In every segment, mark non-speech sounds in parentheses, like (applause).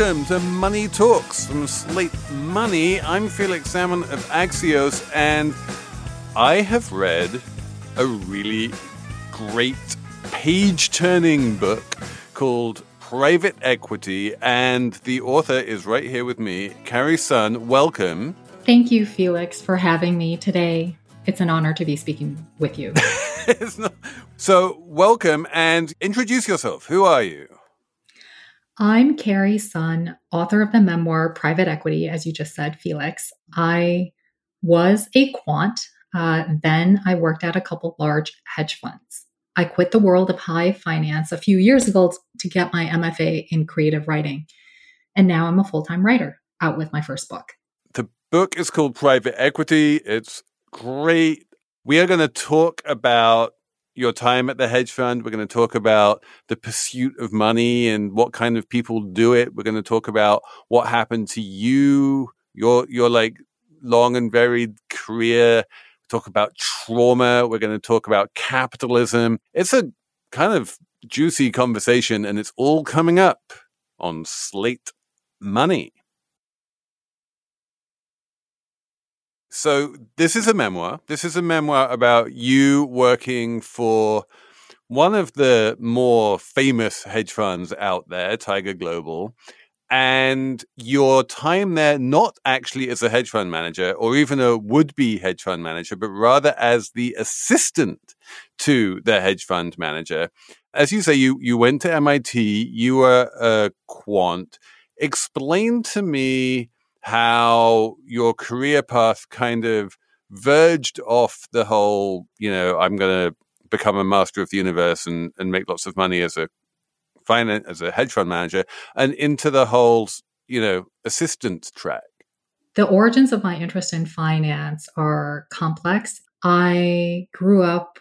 welcome to Money Talks from Slate Money. I'm Felix Salmon of Axios, and I have read a really great page turning book called Private Equity, and the author is right here with me, Carrie Sun. Welcome. Thank you, Felix, for having me today. It's an honor to be speaking with you. (laughs) not... So, welcome and introduce yourself. Who are you? I'm Carrie Sun, author of the memoir Private Equity, as you just said, Felix. I was a quant. Uh, then I worked at a couple large hedge funds. I quit the world of high finance a few years ago to get my MFA in creative writing. And now I'm a full time writer out with my first book. The book is called Private Equity. It's great. We are going to talk about your time at the hedge fund. We're going to talk about the pursuit of money and what kind of people do it. We're going to talk about what happened to you, your your like long and varied career. Talk about trauma. We're going to talk about capitalism. It's a kind of juicy conversation, and it's all coming up on Slate Money. So this is a memoir. This is a memoir about you working for one of the more famous hedge funds out there, Tiger Global, and your time there not actually as a hedge fund manager or even a would-be hedge fund manager, but rather as the assistant to the hedge fund manager. As you say, you you went to MIT, you were a quant. Explain to me how your career path kind of verged off the whole, you know, I'm going to become a master of the universe and, and make lots of money as a finance, as a hedge fund manager and into the whole, you know, assistant track. The origins of my interest in finance are complex. I grew up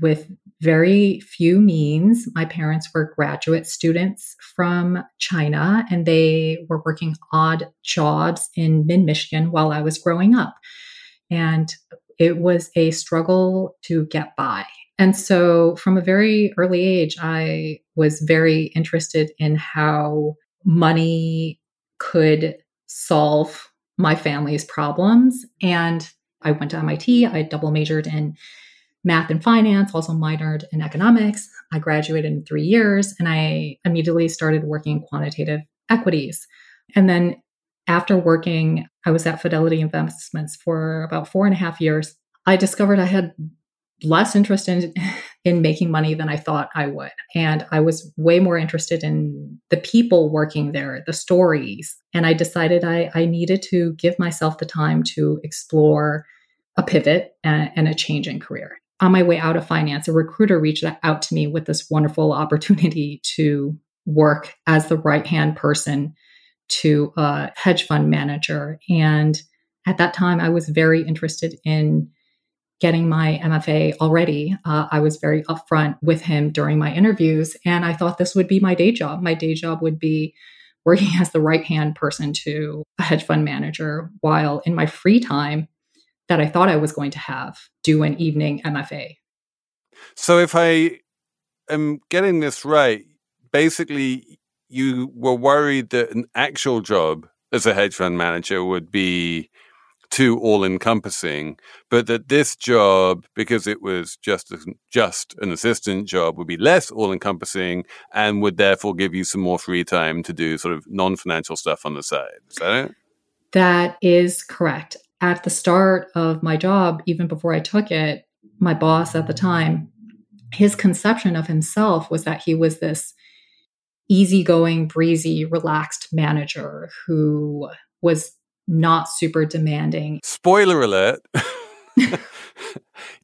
with very few means. My parents were graduate students from China and they were working odd jobs in mid Michigan while I was growing up. And it was a struggle to get by. And so from a very early age, I was very interested in how money could solve my family's problems. And I went to MIT, I double majored in math and finance, also minored in economics. I graduated in three years and I immediately started working in quantitative equities. And then after working, I was at Fidelity Investments for about four and a half years. I discovered I had less interest in (laughs) in making money than I thought I would. And I was way more interested in the people working there, the stories. And I decided I, I needed to give myself the time to explore a pivot and, and a change in career on my way out of finance, a recruiter reached out to me with this wonderful (laughs) opportunity to work as the right hand person to a hedge fund manager. And at that time, I was very interested in getting my MFA already. Uh, I was very upfront with him during my interviews, and I thought this would be my day job. My day job would be working (laughs) as the right hand person to a hedge fund manager, while in my free time, that I thought I was going to have do an evening MFA. So if I am getting this right, basically you were worried that an actual job as a hedge fund manager would be too all encompassing, but that this job, because it was just a, just an assistant job, would be less all encompassing and would therefore give you some more free time to do sort of non financial stuff on the side. Is that it? That is correct at the start of my job, even before I took it, my boss at the time, his conception of himself was that he was this easygoing, breezy, relaxed manager who was not super demanding. Spoiler alert. (laughs) it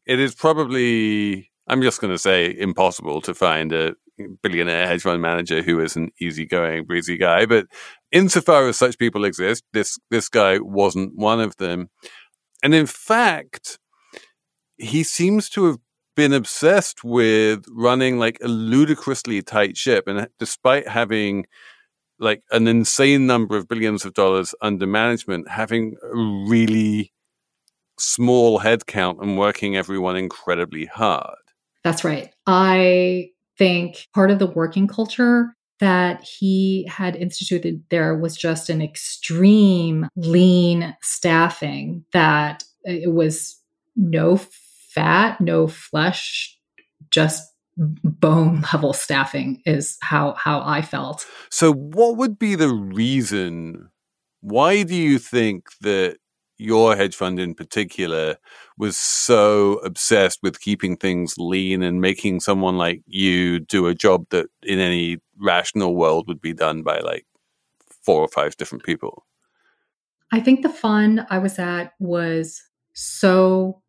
is probably, I'm just going to say, impossible to find a billionaire hedge fund manager who is an easygoing, breezy guy. But insofar as such people exist, this this guy wasn't one of them. And in fact, he seems to have been obsessed with running like a ludicrously tight ship. And uh, despite having like an insane number of billions of dollars under management, having a really small headcount and working everyone incredibly hard. That's right. I think part of the working culture that he had instituted there was just an extreme lean staffing that it was no fat, no flesh, just bone level staffing is how how I felt. So what would be the reason why do you think that your hedge fund in particular was so obsessed with keeping things lean and making someone like you do a job that in any rational world would be done by like four or five different people? I think the fund I was at was so,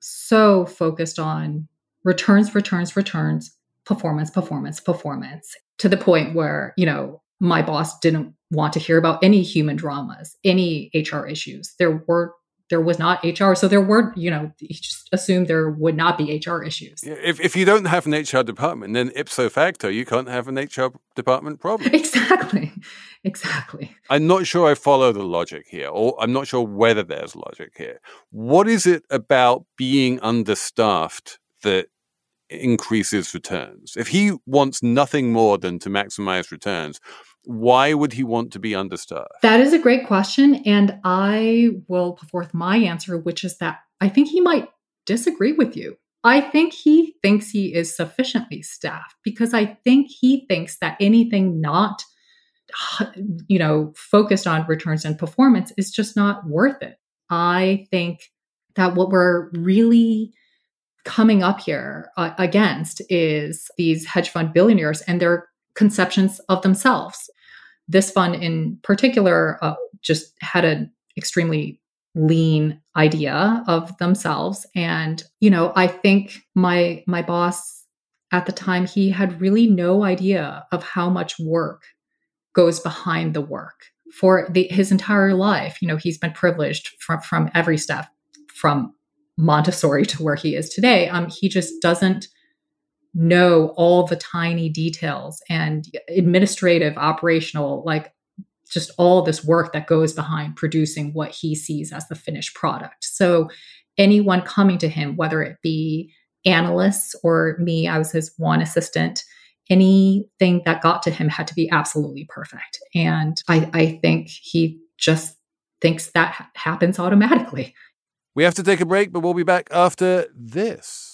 so focused on returns, returns, returns, performance, performance, performance to the point where, you know, my boss didn't want to hear about any human dramas, any HR issues. There were there was not HR, so there were you know he just assumed there would not be HR issues. If if you don't have an HR department, then ipso facto you can't have an HR department problem. (laughs) Exactly, exactly. I'm not sure I follow the logic here, or I'm not sure whether there's logic here. What is it about being understaffed that increases returns? If he wants nothing more than to maximize returns, why would he want to be understaffed? That is a great question. And I will put forth my answer, which is that I think he might disagree with you. I think he thinks he is sufficiently staffed because I think he thinks that anything not (sighs) you know focused on returns and performance is just not worth it. I think that what we're really coming up here uh, against is these hedge fund billionaires and their conceptions of themselves. This fund in particular uh, just had an extremely lean idea of themselves. And you know i think my my boss at the time he had really no idea of how much work goes behind the work for the, his entire life. You know he's been privileged from from every step from montessori to where he is today. Um he just doesn't know all the tiny details and administrative, operational, like just all this work that goes behind producing what he sees as the finished product. So, anyone coming to him, whether it be analysts or me, I was his one assistant, anything that got to him had to be absolutely perfect. And I, I think he just thinks that ha- happens automatically. We have to take a break, but we'll be back after this.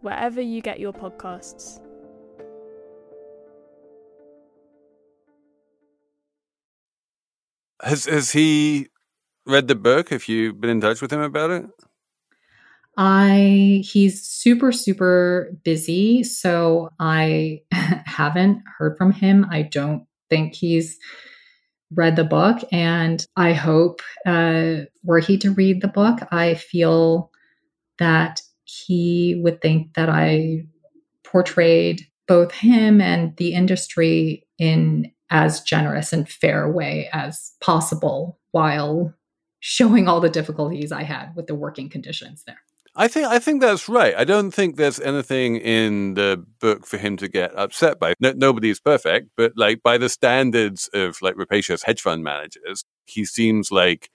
wherever you get your podcasts. Has has he read the book? Have you been in touch with him about it? I he's super super busy, so I (laughs) haven't heard from him. I don't think he's read the book, and I hope uh, were he to read the book, I feel that he would think that I portrayed both him and the industry in as generous and fair way as possible while showing all the difficulties I had with the working conditions there. I think I think that's right. I don't think there's anything in the book for him to get upset by. No, nobody's perfect, but like by the standards of like rapacious hedge fund managers, he seems like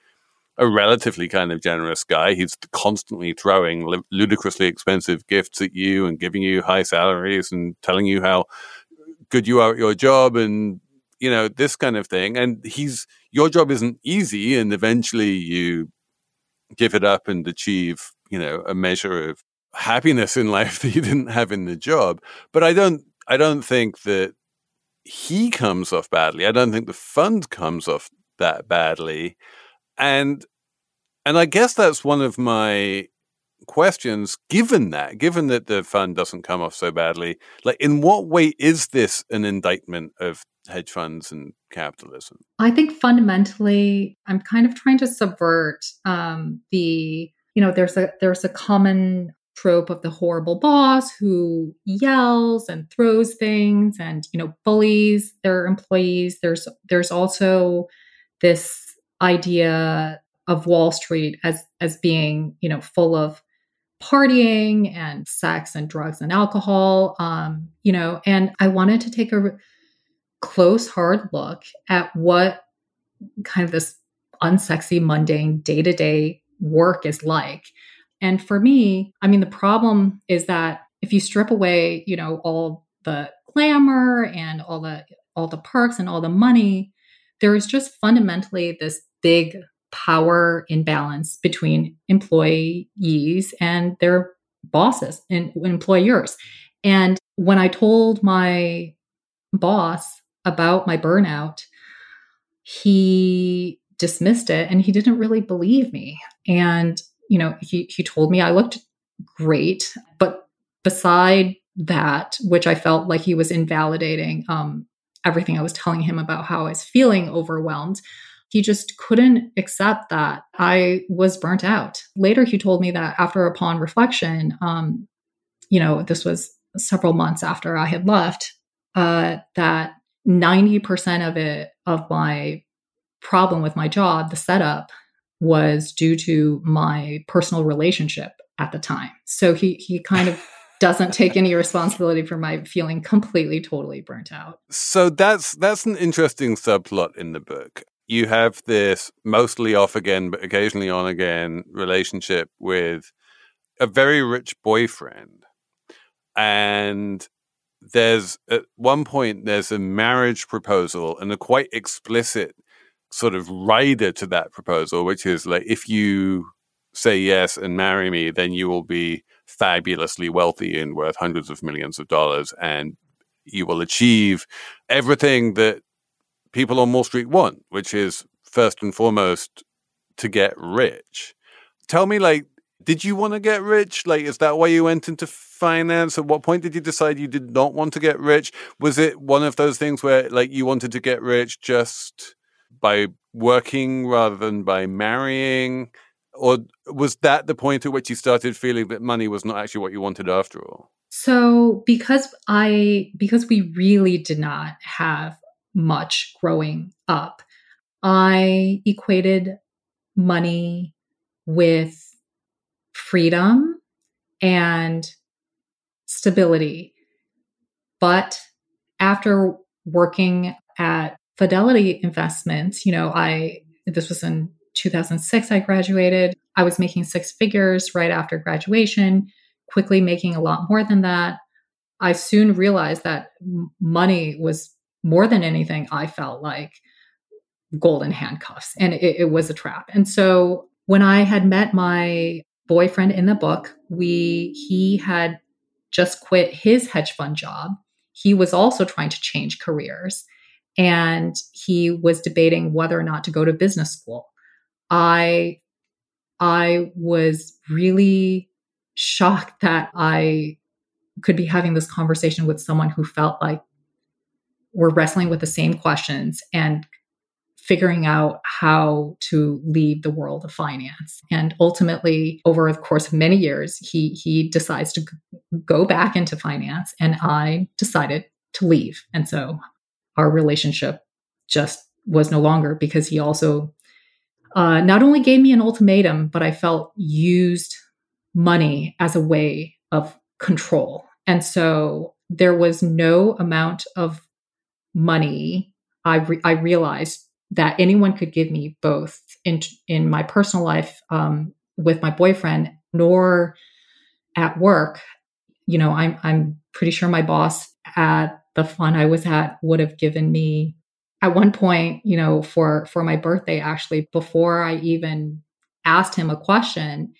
a relatively kind of generous guy. He's constantly throwing ludicrously expensive gifts at you and giving you high salaries and telling you how good you are at your job and you know this kind of thing. And he's your job isn't easy, and eventually you give it up and achieve you know a measure of happiness in (laughs) life that you didn't have in the job. But I don't I don't think that he comes off badly. I don't think the fund comes off that badly. And and I guess that's one of my questions given that given that the fund doesn't come off so badly like in what way is this an indictment of hedge funds and capitalism? I think fundamentally i'm kind of trying to subvert um, the you know there's a there's a common trope of the horrible boss who yells and throws things and you know bullies their employees. There's there's also this idea of wall street as as being you know full of partying and sex and drugs and alcohol um you know and i wanted to take a close hard look at what kind of this unsexy mundane day-to-day work is like. And for me, I mean, the problem is that if you strip away, you know, all the glamour and all the all the perks and all the money, there is just fundamentally this big power imbalance between employees and their bosses and employers. And when I told my boss about my burnout, he dismissed it and he didn't really believe me. And you know, he he told me I looked great, but beside that, which I felt like he was invalidating um, everything I was telling him about how I was feeling overwhelmed. He just couldn't accept that I was burnt out. Later, he told me that after upon reflection, um, you know, this was several months after I had left, uh, that 90% of it, of my problem with my job, the setup, was due to my personal relationship at the time. So he he kind of doesn't take any (laughs) responsibility for my feeling completely totally burnt out. So that's that's an interesting subplot in the book. You have this mostly off again but occasionally on again relationship with a very rich boyfriend. And there's at one point there's a marriage proposal and a quite explicit sort of rider to that proposal, which is like, if you say yes and marry me, then you will be fabulously wealthy and worth hundreds of millions of dollars, and you will achieve everything that people on Wall Street want, which is first and foremost to get rich. Tell me, like, did you want to get rich? Like, is that why you went into finance? At what point did you decide you did not want to get rich? Was it one of those things where, like, you wanted to get rich just by working rather than by marrying? Or was that the point at which you started feeling that money was not actually what you wanted after all? So because I because we really did not have much growing up, I equated money with freedom and stability. But after working at Fidelity Investments, you know, I this was in 2006 I graduated. I was making six figures right after graduation, quickly making a lot more than that. I soon realized that money was more than anything I felt like golden handcuffs and it, it was a trap. And so when I had met my boyfriend in the book, we he had just quit his hedge fund job. He was also trying to change careers and he was debating whether or not to go to business school. I I was really shocked that I could be having this conversation with someone who felt like we're wrestling with the same questions and figuring out how to leave the world of finance. And ultimately, over the course of many years, he he decides to go back into finance, and I decided to leave. And so our relationship just was no longer because he also uh, not only gave me an ultimatum, but I felt used money as a way of control. And so there was no amount of money I, re- I realized that anyone could give me both in in my personal life um, with my boyfriend nor at work. You know i'm i'm pretty sure my boss at the fun I was at would have given me at one point, you know, for for my birthday actually before I even asked him a question,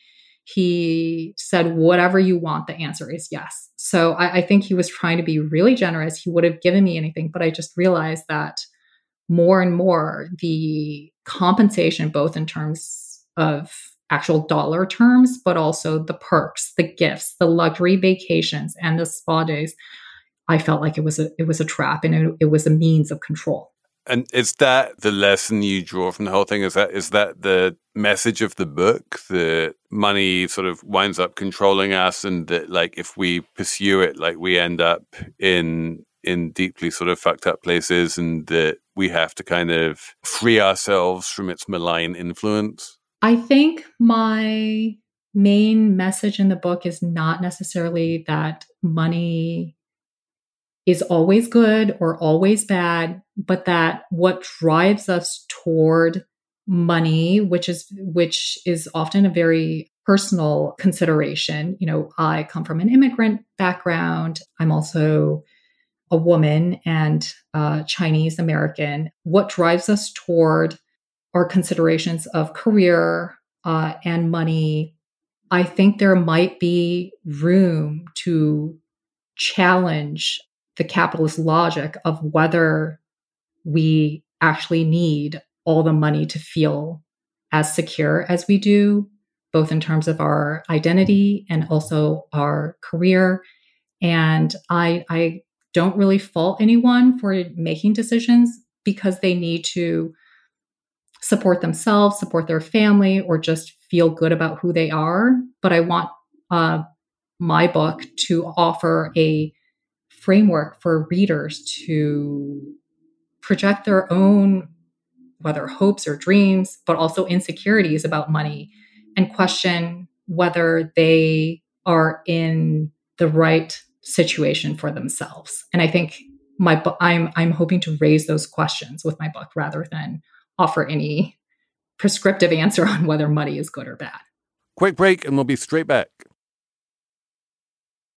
he said, whatever you want, the answer is yes. So I, I think he was trying to be really generous. He would have given me anything, but I just realized that more and more the compensation, both in terms of actual dollar terms, but also the perks, the gifts, the luxury vacations, and the spa days, I felt like it was a it was a trap and it, it was a means of control. And is that the lesson you draw from the whole thing? Is that is that the message of the book that money sort of winds up controlling us, and that like if we pursue it, like we end up in in deeply sort of fucked up places, and that we have to kind of free ourselves from its malign influence? I think my main message in the book is not necessarily that money is always good or always bad, but that what drives us toward money, which is which is often a very personal consideration. You know, I come from an immigrant background. I'm also a woman and uh, Chinese American. What drives us toward our considerations of career uh, and money? I think there might be room to challenge the capitalist logic of whether we actually need all the money to feel as secure as we do, both in terms of our identity and also our career. And I, I don't really fault anyone for making decisions because they need to support themselves, support their family, or just feel good about who they are. But I want uh, my book to offer a framework for readers to project their own, whether hopes or dreams, but also insecurities about money and question whether they are in the right situation for themselves. And I think my I'm I'm hoping to raise those questions with my book rather than offer any prescriptive answer (laughs) on whether money is good or bad. Quick break and we'll be straight back.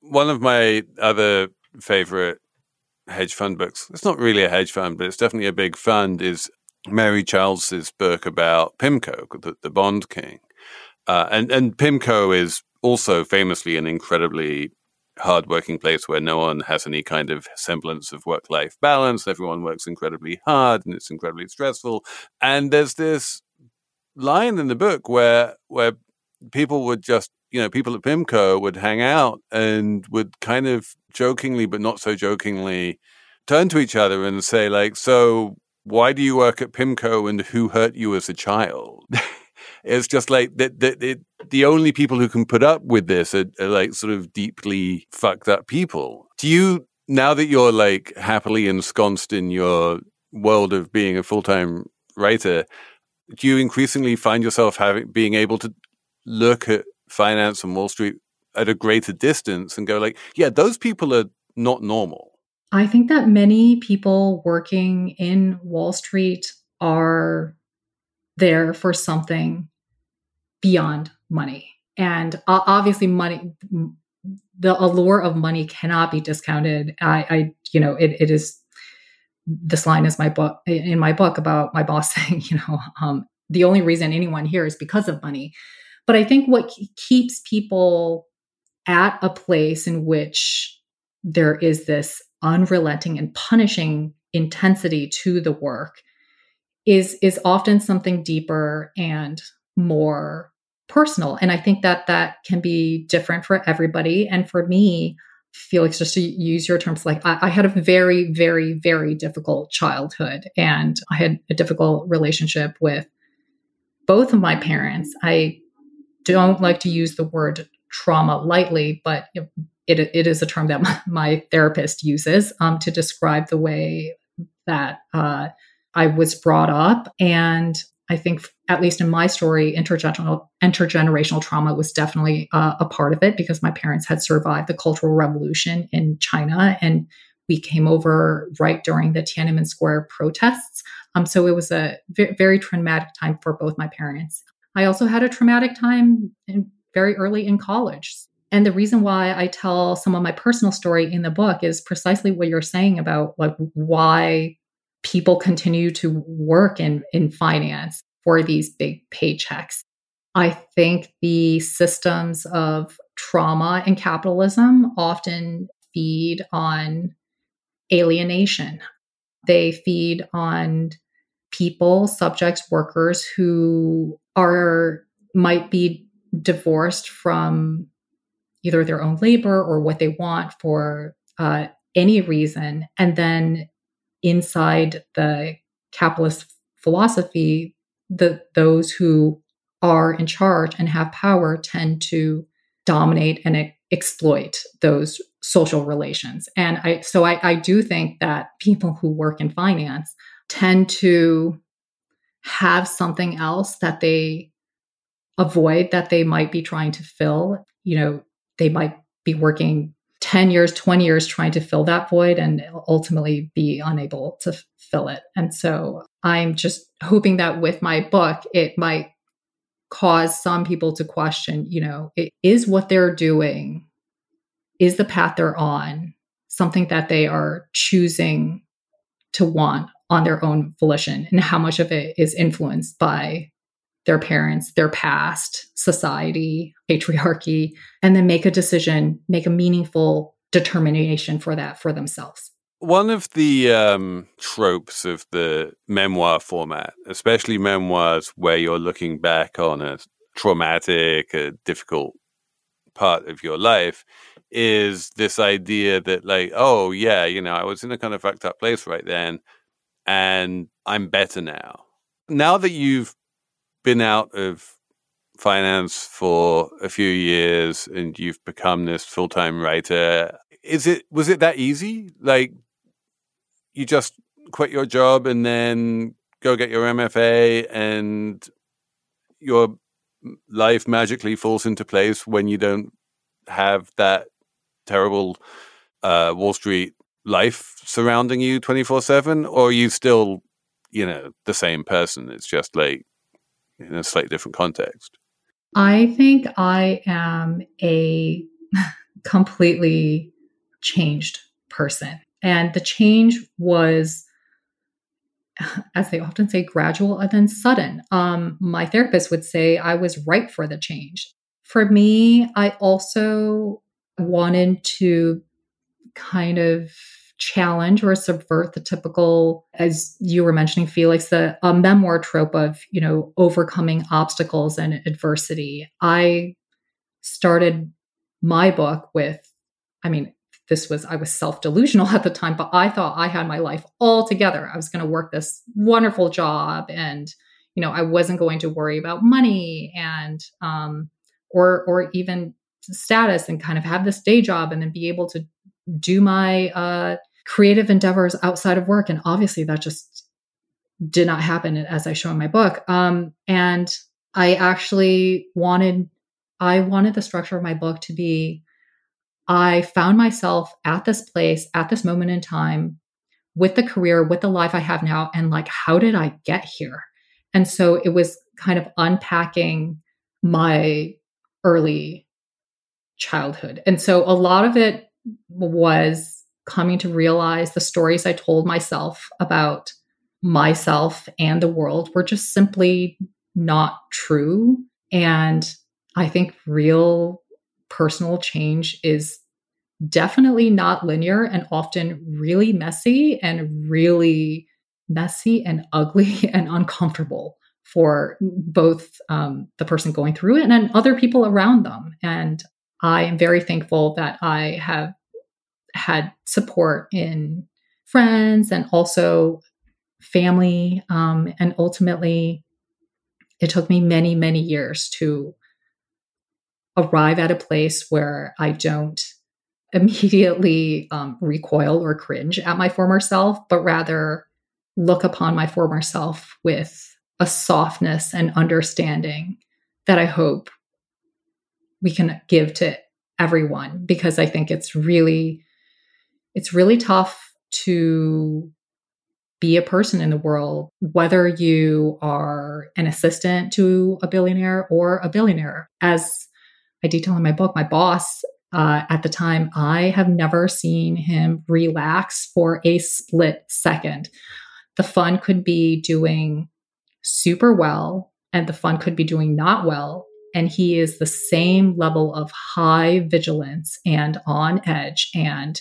One of my other favorite hedge fund books, it's not really a hedge fund, but it's definitely a big fund, is Mary Childs's book about PIMCO, the, the Bond King. Uh, and, and PIMCO is also famously an incredibly hardworking place where no one has any kind of semblance of work life balance. Everyone works incredibly hard and it's incredibly stressful. And there's this line in the book where where people would just, you know, people at PIMCO would hang out and would kind of jokingly, but not so jokingly, turn to each other and say, like, so why do you work at PIMCO and who hurt you as a child? (laughs) it's just like that, the the only people who can put up with this are, are like sort of deeply fucked up people. Do you, now that you're like happily ensconced in your world of being a full time writer, do you increasingly find yourself having being able to look at finance and Wall Street at a greater distance and go like, yeah, those people are not normal. I think that many people working in Wall Street are there for something beyond money. And obviously money the allure of money cannot be discounted. I, I you know, it, it is this line is my book in my book about my boss (laughs) saying, you know, um, the only reason anyone here is because of money. But I think what keeps people at a place in which there is this unrelenting and punishing intensity to the work is is often something deeper and more personal. And I think that that can be different for everybody. And for me, Felix, just to use your terms, like I, I, had a very, very, very difficult childhood and I had a difficult relationship with both of my parents. I don't like to use the word trauma lightly, but it, it, is a term that (laughs) my therapist uses um, to describe the way that uh, I was brought up. And I think, at least in my story, intergenerational, intergenerational trauma was definitely uh, a part of it because my parents had survived the Cultural Revolution in China and we came over right during the Tiananmen Square protests. Um, so it was a v- very traumatic time for both my parents. I also had a traumatic time in, very early in college. And the reason why I tell some of my personal story in the book is precisely what you're saying about like why people continue to work in, in finance for these big paychecks. I think the systems of trauma and capitalism often feed on alienation. They feed on people, subjects, workers who are might be divorced from either their own labor or what they want for uh, any reason. And then inside the capitalist philosophy, the those who are in charge and have power tend to dominate and exploit those social relations. And I so I, I do think that people who work in finance tend to have something else that they avoid that they might be trying to fill. You know, they might be working 10 years, 20 years trying to fill that void and ultimately be unable to fill it. And so I'm just hoping that with my book, it might cause some people to question, you know, is what they're doing, is the path they're on something that they are choosing to want on their own volition and how much of it is influenced by their parents, their past, society, patriarchy, and then make a decision, make a meaningful determination for that for themselves. One of the um, tropes of the memoir format, especially memoirs where you're looking back on a traumatic, a difficult part of your life, is this idea that, like, oh, yeah, you know, I was in a kind of fucked up place right then, and I'm better now. Now that you've been out of finance for a few years and you've become this full-time writer is it was it that easy like you just quit your job and then go get your mfa and your life magically falls into place when you don't have that terrible uh, wall street life surrounding you 24/7 or are you still you know the same person it's just like in a slightly different context? I think I am a (laughs) completely changed person. And the change was, (sighs) as they often say, gradual and then sudden. Um, my therapist would say I was ripe for the change. For me, I also wanted to kind of challenge or subvert the typical, as you were mentioning, Felix, the a memoir trope of, you know, overcoming obstacles and adversity. I started my book with, I mean, this was, I was self delusional (laughs) at the time, but I thought I had my life all together. I was going to work this wonderful job and, you know, I wasn't going to worry about money and, um, or, or even status and kind of have this day job and then be able to do my uh, creative endeavors outside of work. And obviously, that just did not happen as I show in my book. Um, and I actually wanted, I wanted the structure of my book to be I found myself at this place at this moment in time with the career, with the life I have now, and like, how did I get here? And so it was kind of unpacking my early childhood. And so a lot of it was coming to realize the stories I told myself about myself and the world were just simply not true. And I think real personal change is definitely not linear and often really messy and really messy and ugly (laughs) and uncomfortable for both um, the person going through it and other people around them. And I am very thankful that I have had support in friends and also family. Um, and ultimately, it took me many, many years to arrive at a place where I don't (laughs) immediately um, recoil or cringe at my former self, but rather look upon my former self with a softness and understanding that I hope we can give to everyone because I think it's really it's really tough to be a person in the world whether you are an assistant to a billionaire or a billionaire as I detail in my book my boss uh, at the time I have never seen him relax for a split second the fund could be doing super well and the fund could be doing not well. And he is the same level of high vigilance and on edge and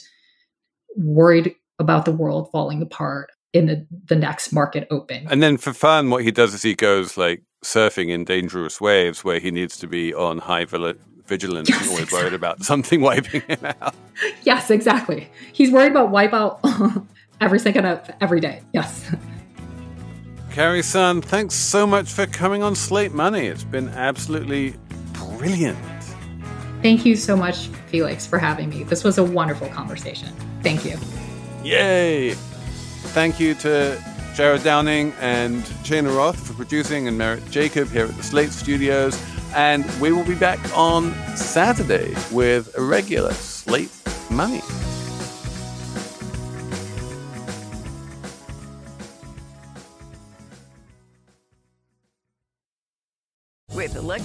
worried about the world falling apart in the, the next market open. And then for fun, what he does is he goes like surfing in dangerous waves where he needs to be on high vigilance yes, and always exactly. worried about something (laughs) wiping him out. Yes, exactly. He's worried about wipeout (laughs) every second of every day. Yes. Carrie Sun, thanks so much for coming on Slate Money. It's been absolutely brilliant. Thank you so much, Felix, for having me. This was a wonderful conversation. Thank you. Yay! Thank you to Jared Downing and Cheyna Roth for producing and Merritt Jacob here at the Slate Studios. And we will be back on Saturday with a regular Slate Money.